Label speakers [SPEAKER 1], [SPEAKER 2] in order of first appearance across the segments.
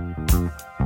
[SPEAKER 1] Música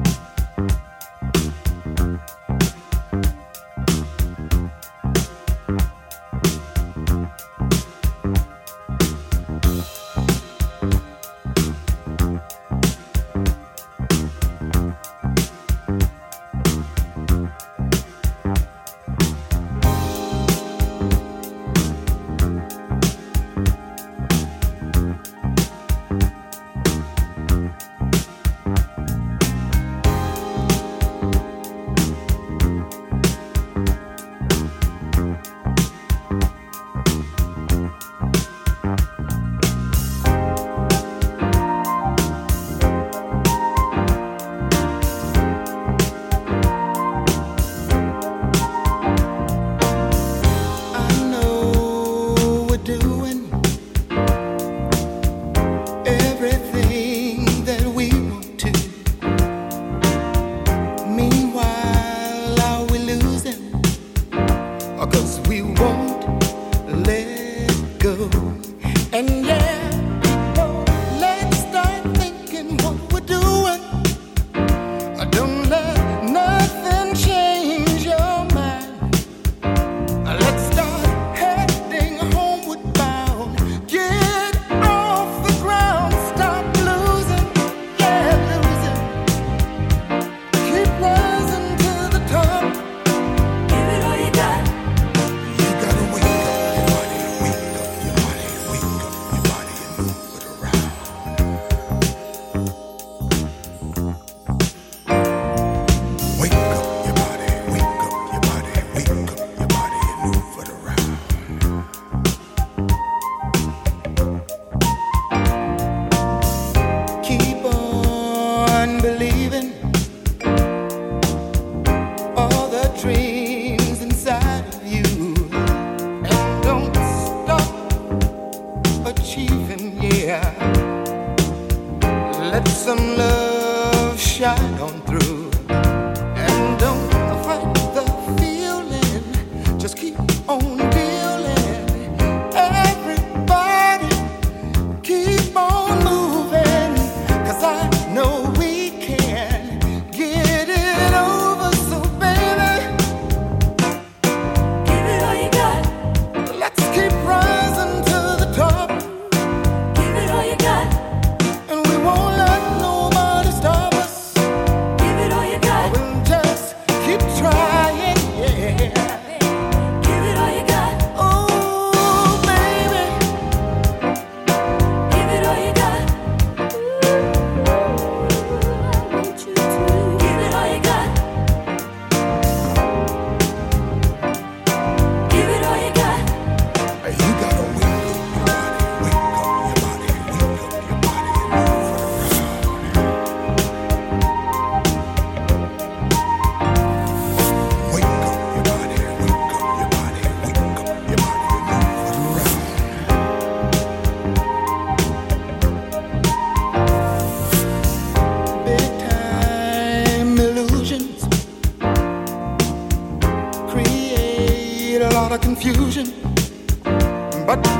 [SPEAKER 1] love a little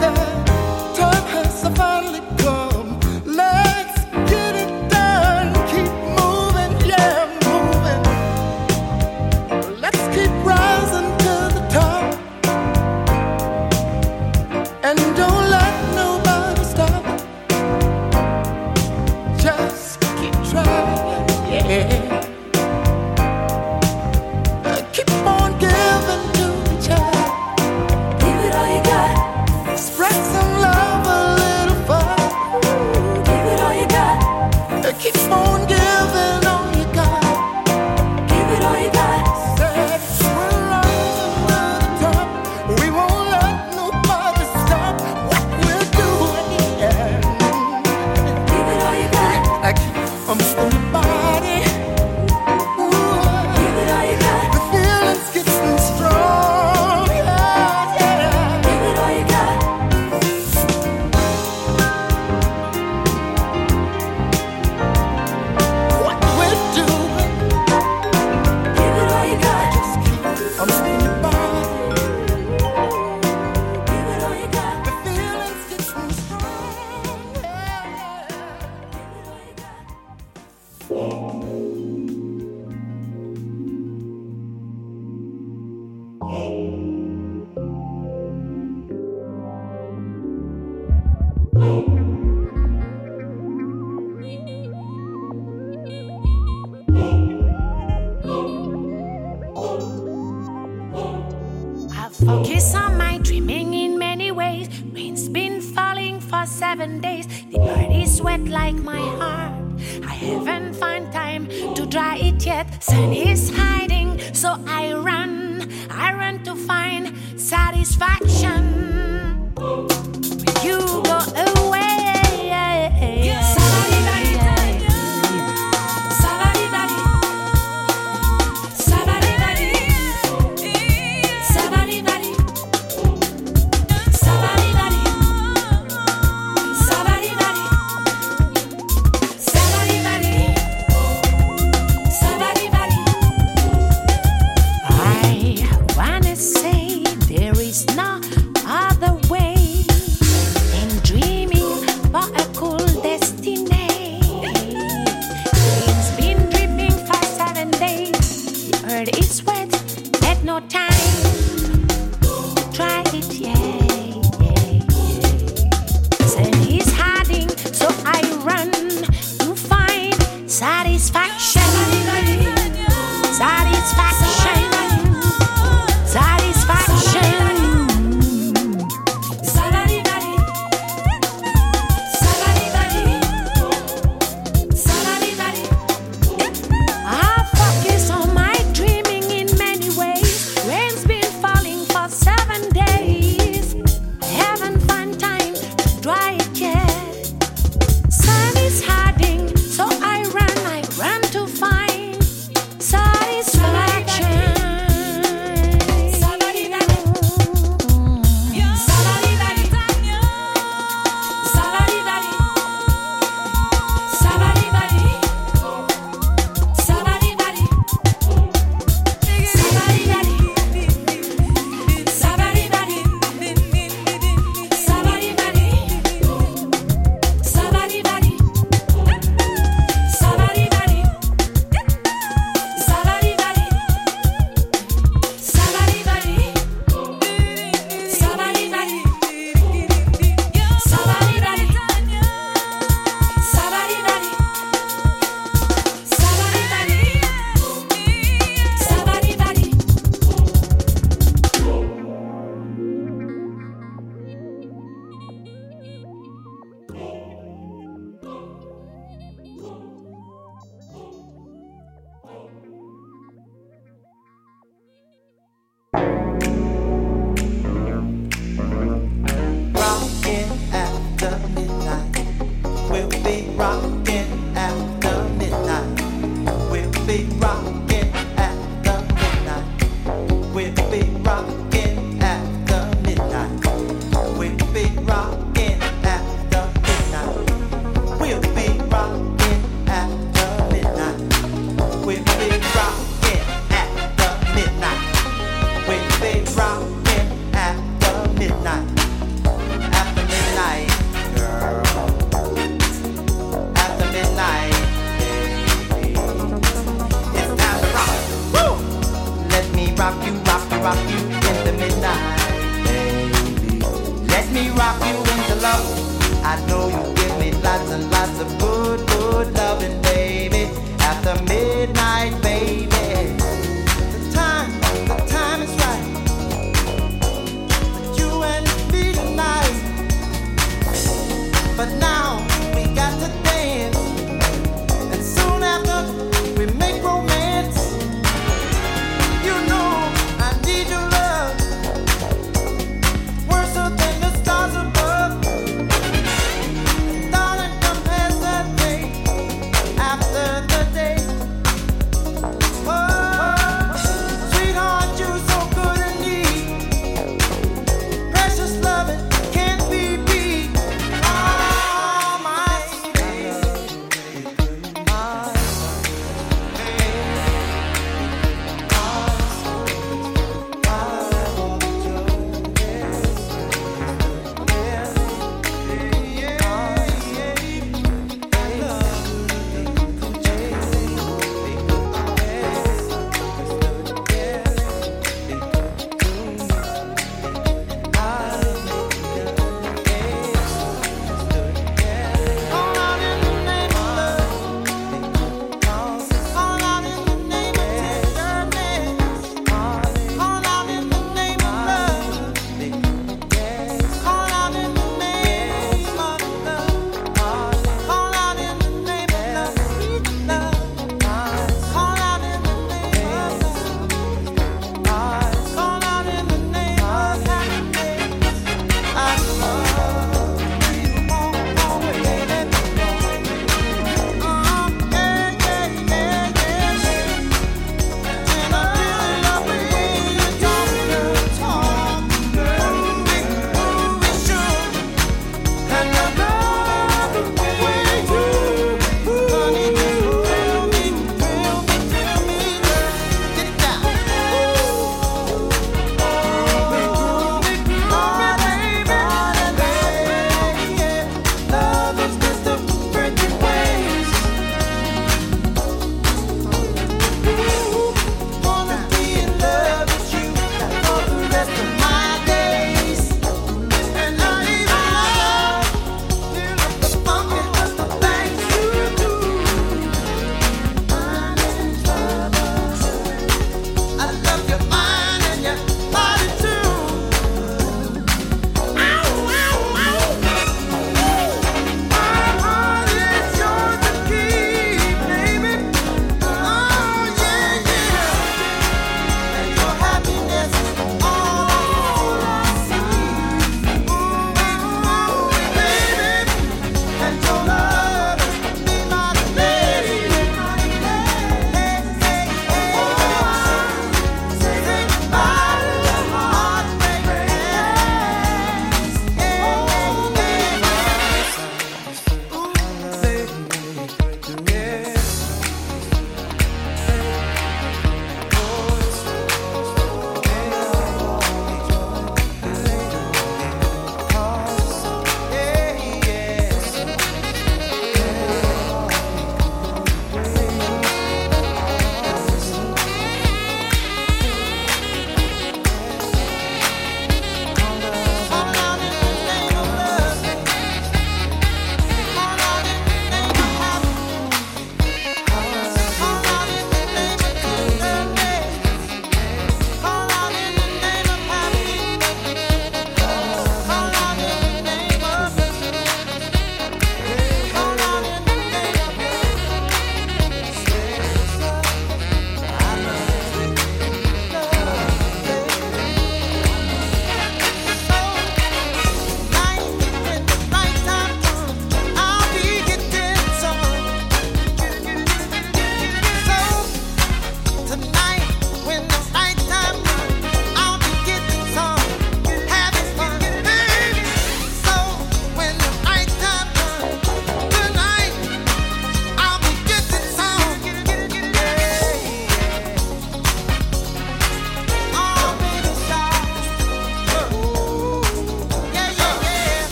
[SPEAKER 1] far.
[SPEAKER 2] Kiss on my dreaming in many ways. Rain's been falling for seven days. The earth is wet like my heart. I haven't found time to dry it yet. Sun is hiding, so I run. I run to find satisfaction.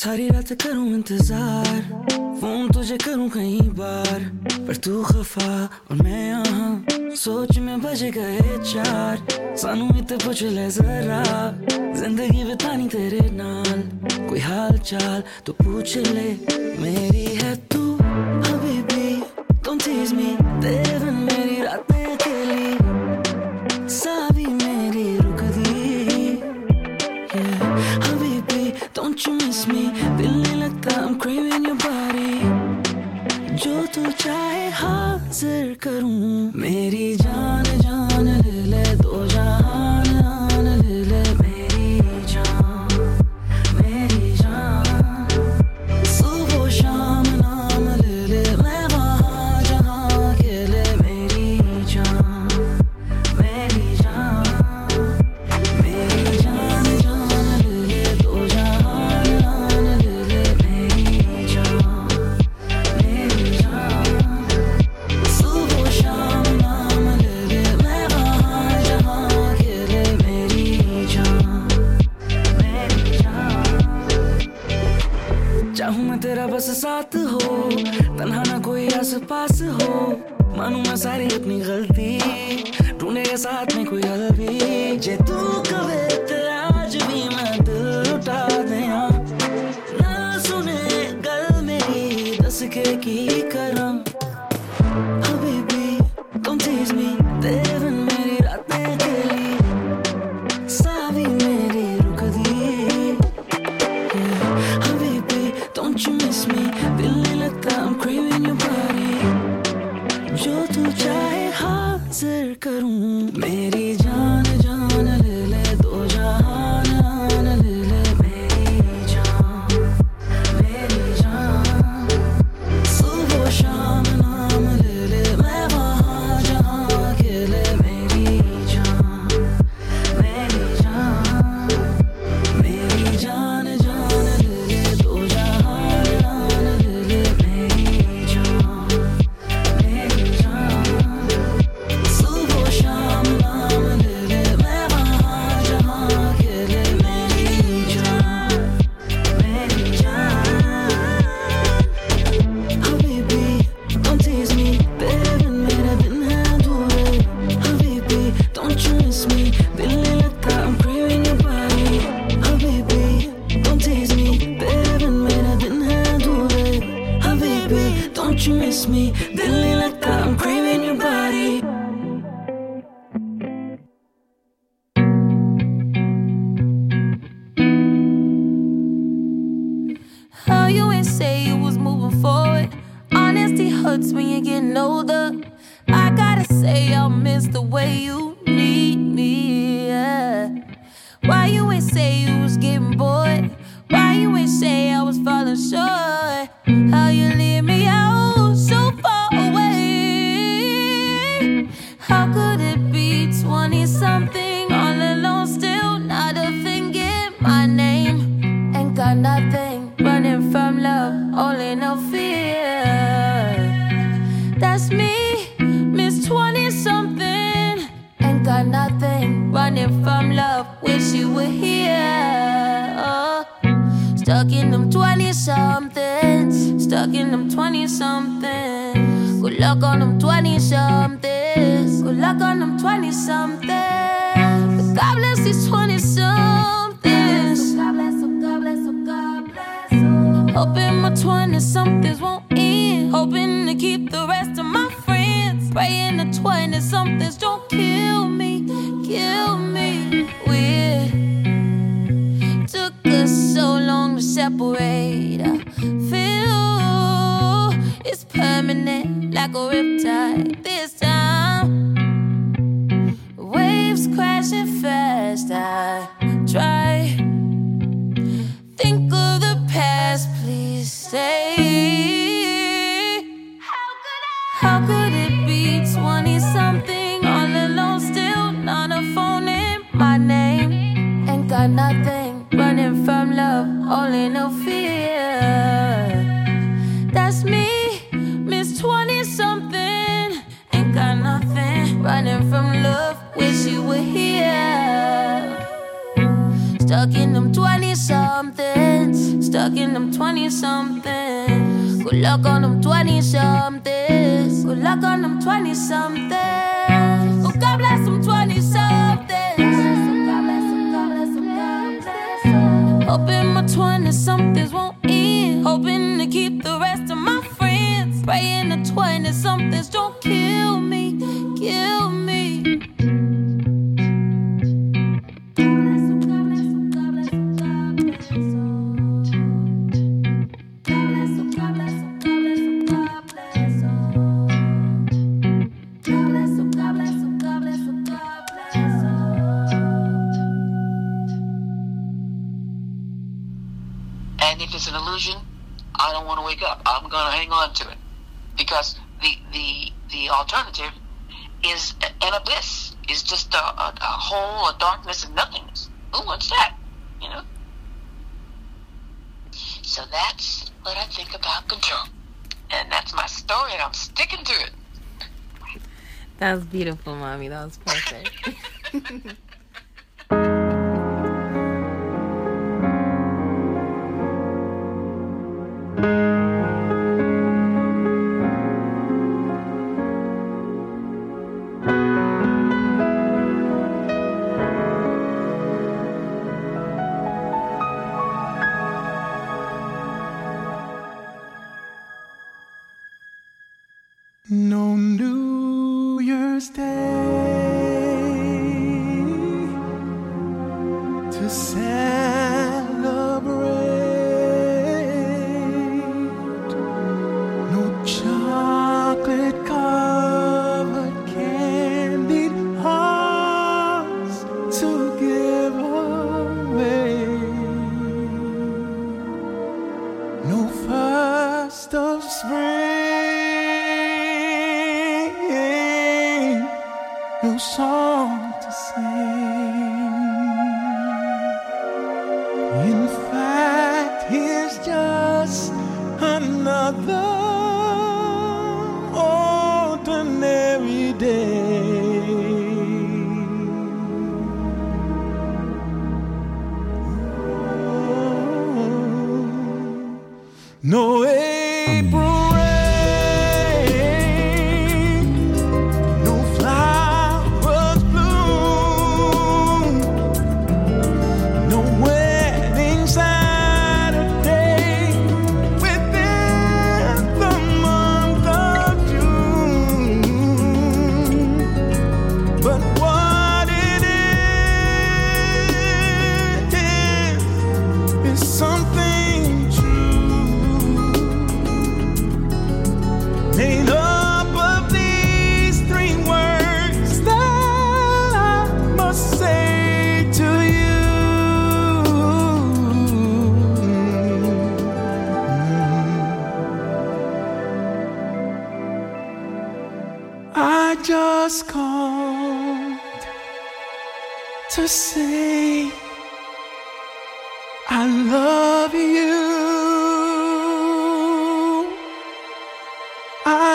[SPEAKER 3] Sarira-te quero um entesar Vontade quero um caibar Pertu hafa olmea सोच में बज गए चार सानू इत पूछ ले जरा जिंदगी बितानी तेरे नाल कोई hal chal, tu पूछ ले मेरी है तेरा बस साथ हो, तन्हा ना कोई आस पास हो। मानू मैं सारी अपनी गलती ढूंढेगा साथ में कोई हल भी। जे तू कवे आज भी मैं दिल लुटा दिया। ना सुने गल मेरी, दस के की
[SPEAKER 4] hurts when you're getting older. I gotta say, I'll miss the way you need me. Yeah. Why you ain't say you was getting bored? Why you ain't say I was falling short? How you leave me out so far away? How could it be 20 something, all alone, still not a thing in my name? Ain't got nothing running from love, only no fear. Got nothing running from love, wish you were here. Oh. Stuck in them 20 somethings, stuck in them 20 somethings. Good luck on them 20 somethings, good luck on them 20 somethings. God bless these 20 somethings. God bless them, God bless them, God bless them. Hoping my 20 somethings won't end. Hoping to keep the rest of my Praying the 20 somethings don't kill me, kill me. We Took us so long to separate. I feel it's permanent like a riptide this time. Waves crashing fast. I try. Nothing running from love, only no fear. That's me, Miss 20 something. Ain't got nothing running from love, wish you were here. Stuck in them 20 somethings, stuck in them 20 somethings. Good luck on them 20 somethings, good luck on them 20 somethings. Hoping my 20 somethings won't end. Hoping to keep the rest of my friends. Praying the 20 somethings don't kill me, kill
[SPEAKER 5] I don't want to wake up. I'm going to hang on to it because the the the alternative is an abyss. Is just a, a, a hole, a darkness, and nothingness. Ooh, what's that? You know. So that's what I think about control, and that's my story, and I'm sticking to it.
[SPEAKER 6] That was beautiful, mommy. That was perfect.
[SPEAKER 7] No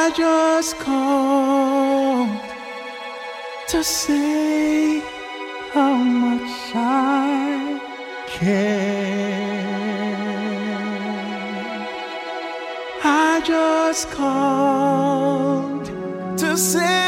[SPEAKER 7] I just called to say
[SPEAKER 8] how much I care. I just called to say.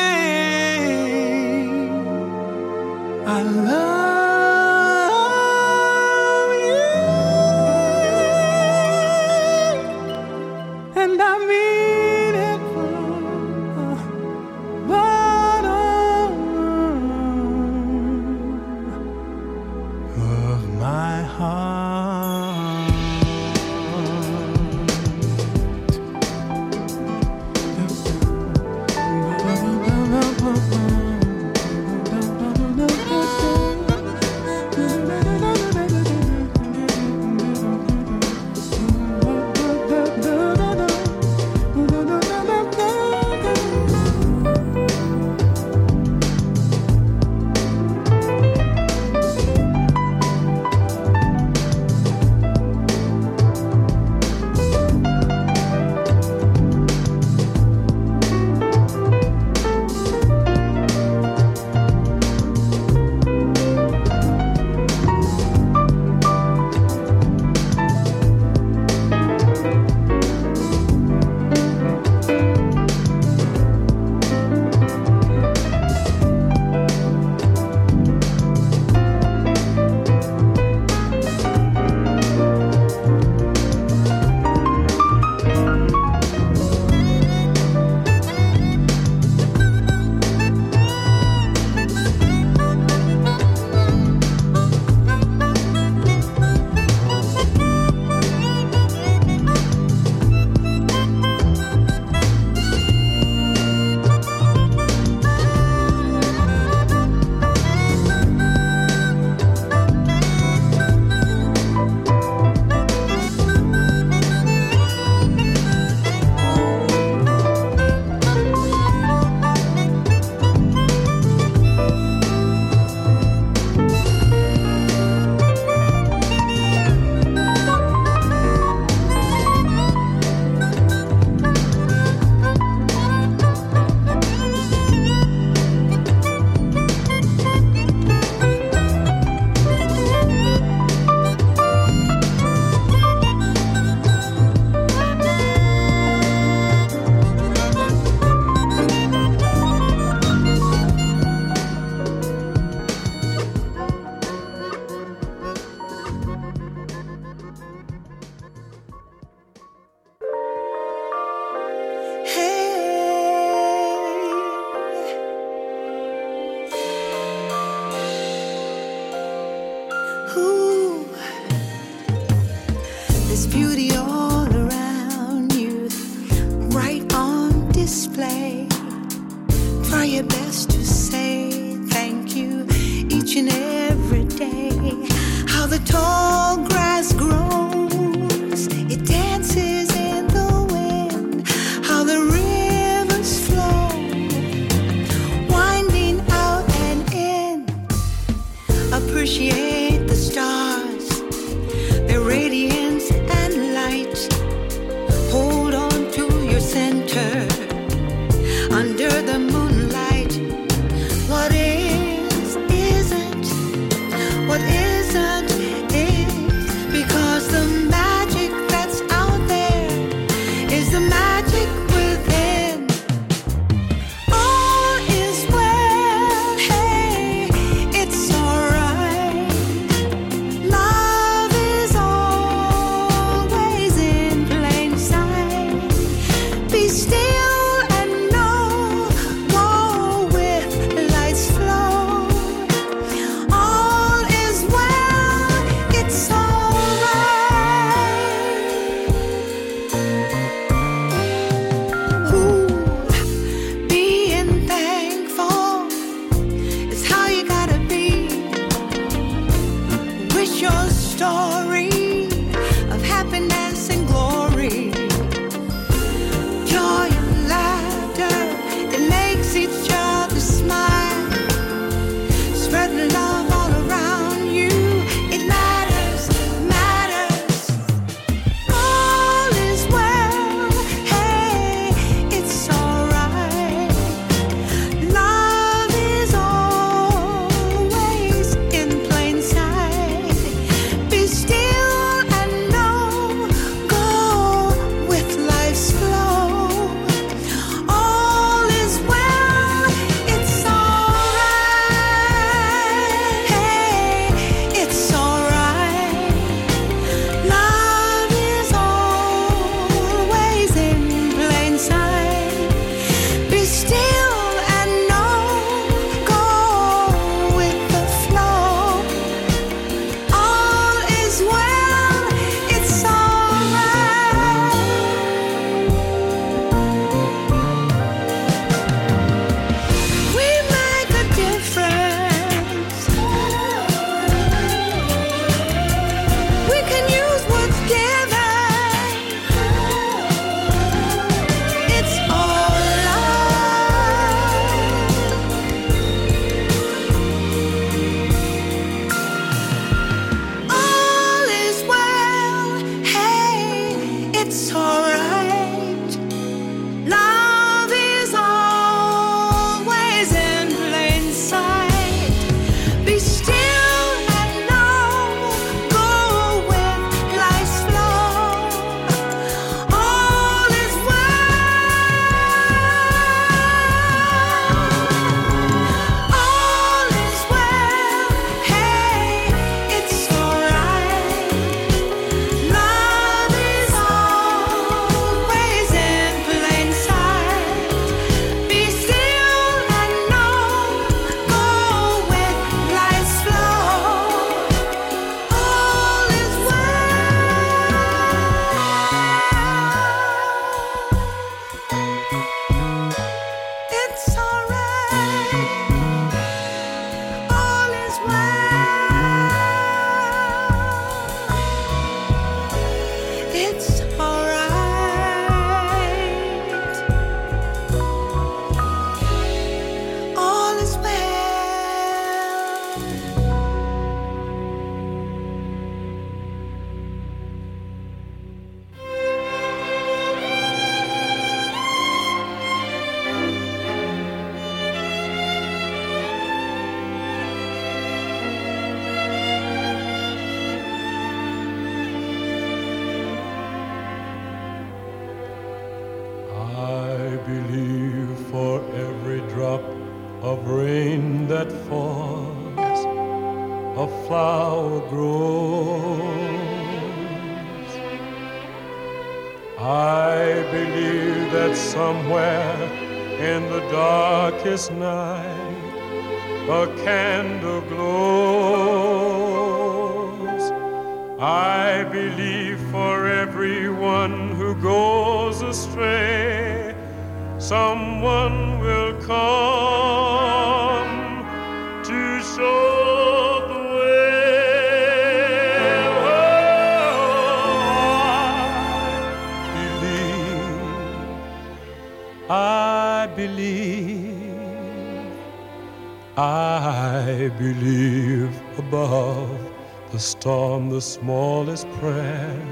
[SPEAKER 9] smallest prayer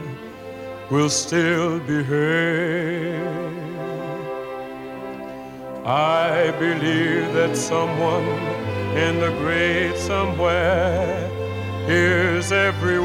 [SPEAKER 9] will still be heard. I believe that someone in the great somewhere hears every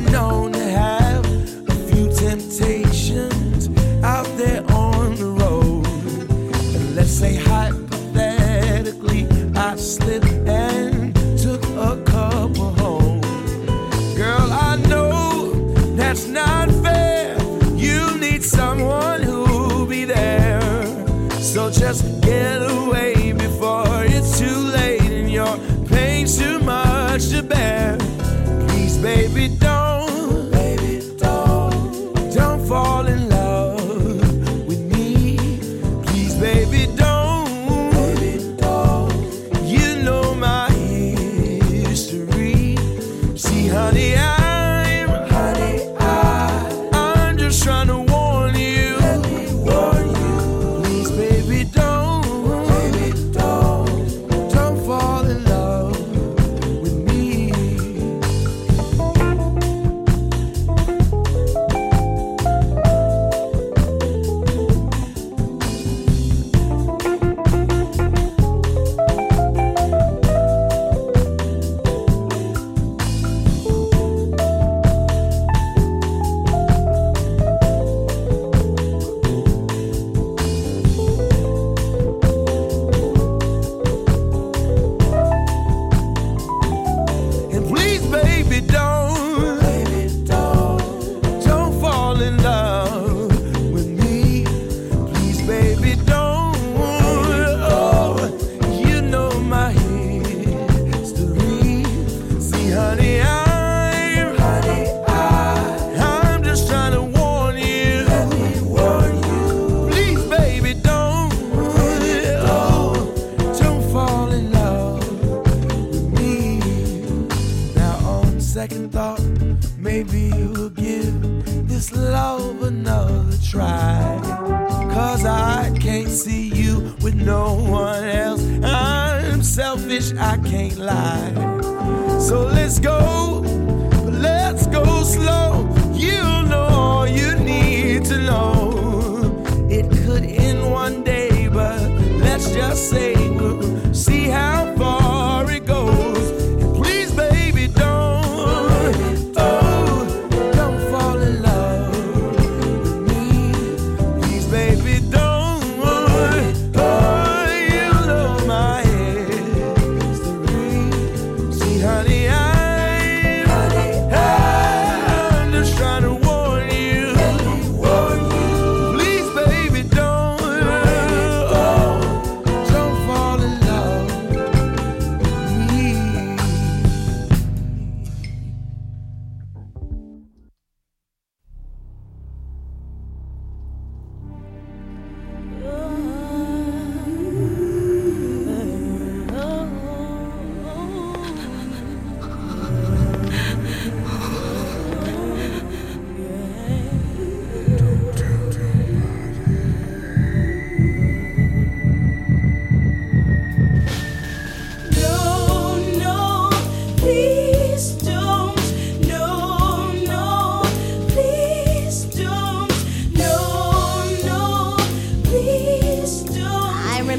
[SPEAKER 10] known to have a few temptations out there on the road. Let's say hypothetically, I slipped and took a couple home. Girl, I know that's not fair. You need someone who'll be there. So just get away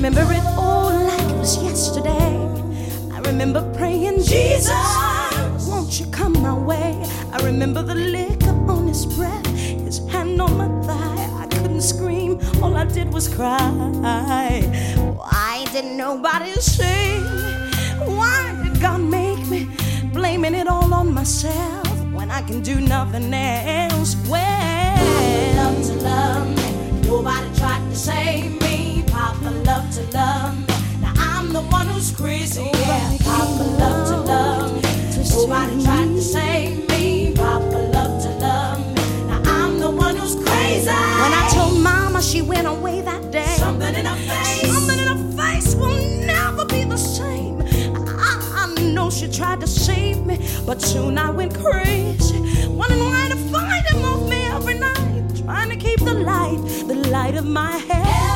[SPEAKER 11] remember it all like it was yesterday. I remember praying, Jesus, won't you come my way? I remember the liquor on his breath, his hand on my thigh. I couldn't scream, all I did was cry. Why didn't nobody see? Why did God make me blaming it all on myself when I can do nothing else? Well,
[SPEAKER 4] Love to love me. Nobody tried to save me. Papa love to love. Now I'm the one who's crazy. Yeah, oh, Papa love to love me. Oh, Nobody tried to save me. Papa love to love. Now I'm the one who's crazy.
[SPEAKER 11] When I told Mama, she went away that day.
[SPEAKER 4] something in her face.
[SPEAKER 11] Something in her face will never be the same. I, I know she tried to save me, but soon I went crazy. Wondering why to find him off me every night. Trying to keep the light, the light of my heaven,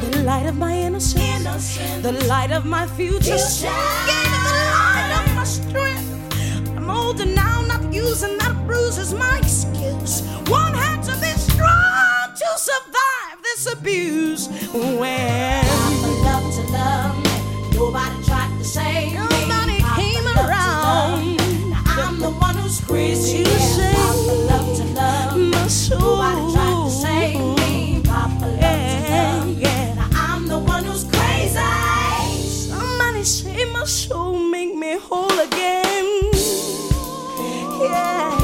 [SPEAKER 11] the light of my innocence,
[SPEAKER 4] innocence.
[SPEAKER 11] the light of my future.
[SPEAKER 4] He
[SPEAKER 11] gave me the light of my strength. I'm older now, not using that bruise as my excuse. One
[SPEAKER 12] had to be strong to survive
[SPEAKER 11] this abuse.
[SPEAKER 12] When I love
[SPEAKER 11] to
[SPEAKER 12] love me, nobody tried to save me.
[SPEAKER 11] Nobody came around. Now I'm
[SPEAKER 13] the one who squeezed you. Yeah, love to love my soul. Save my soul, make me whole again.
[SPEAKER 14] Yeah,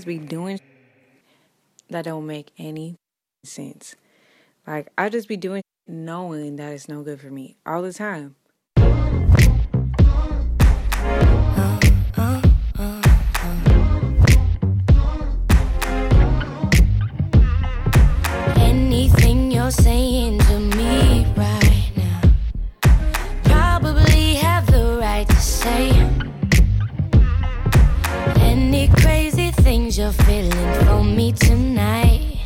[SPEAKER 15] just be doing that don't make any sense. Like I just be doing knowing that it's no good for me all the time.
[SPEAKER 16] Anything you're saying to me right now, probably have the right to say. Things you're feeling for me tonight,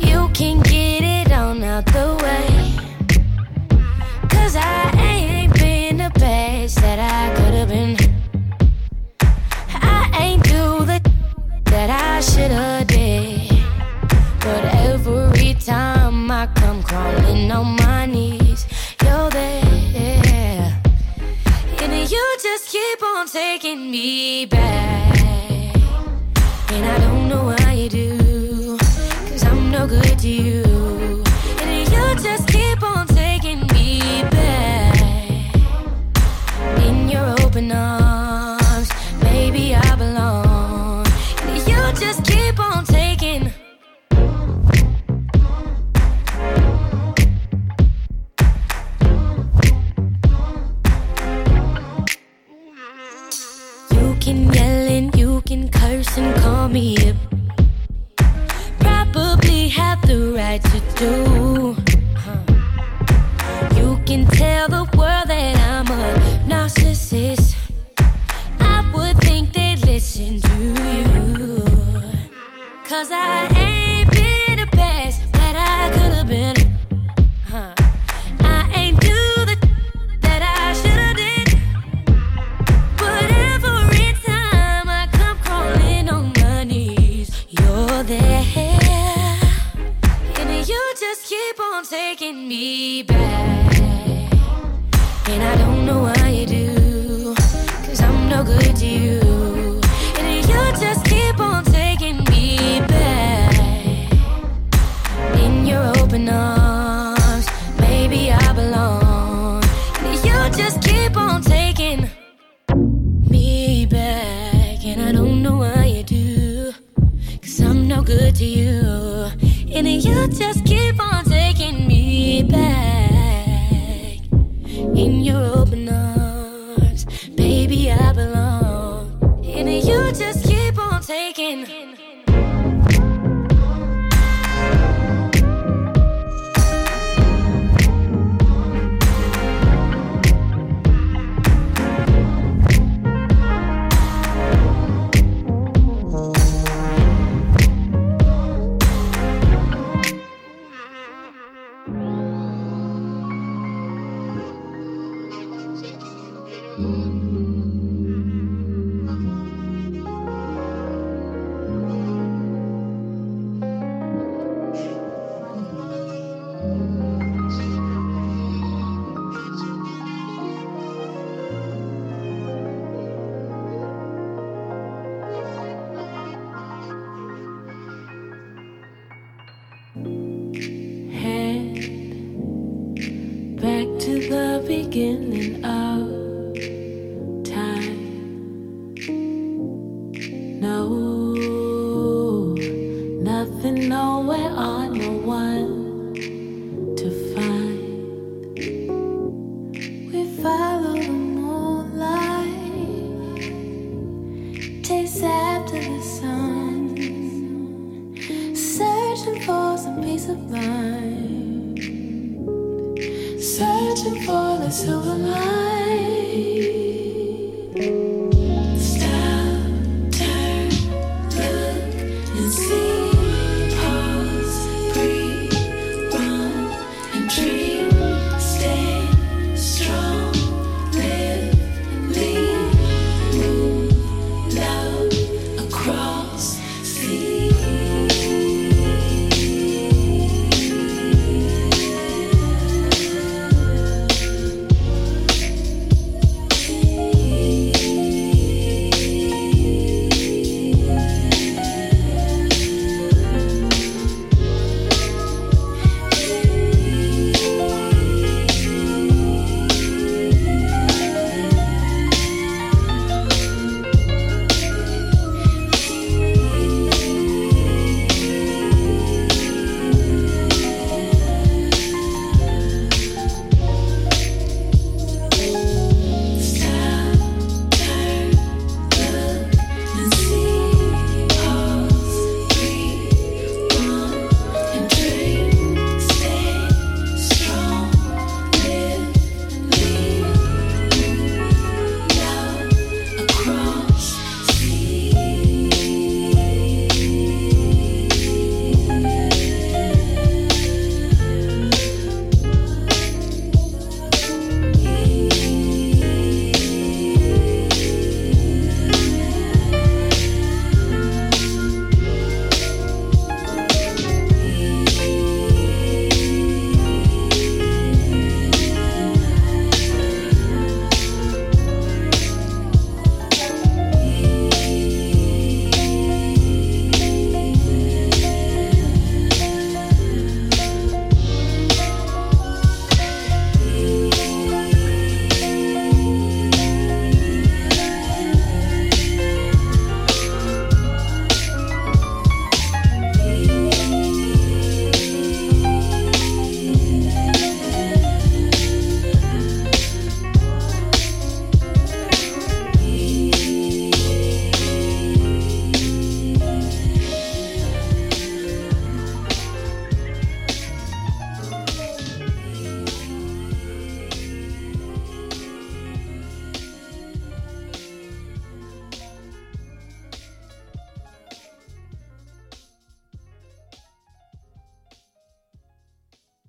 [SPEAKER 16] you can get it on out the way. Cause I ain't been the best that I could have been. I ain't do the that I should have did. But every time I come crawling on my knees, you're there. And you just keep on taking me back. And I don't know why you do, cause I'm no good to you. And you just keep on taking me back. In your open arms, to do. Uh-huh. You can tell the world that I'm a narcissist. I would think they'd listen to you. Cause I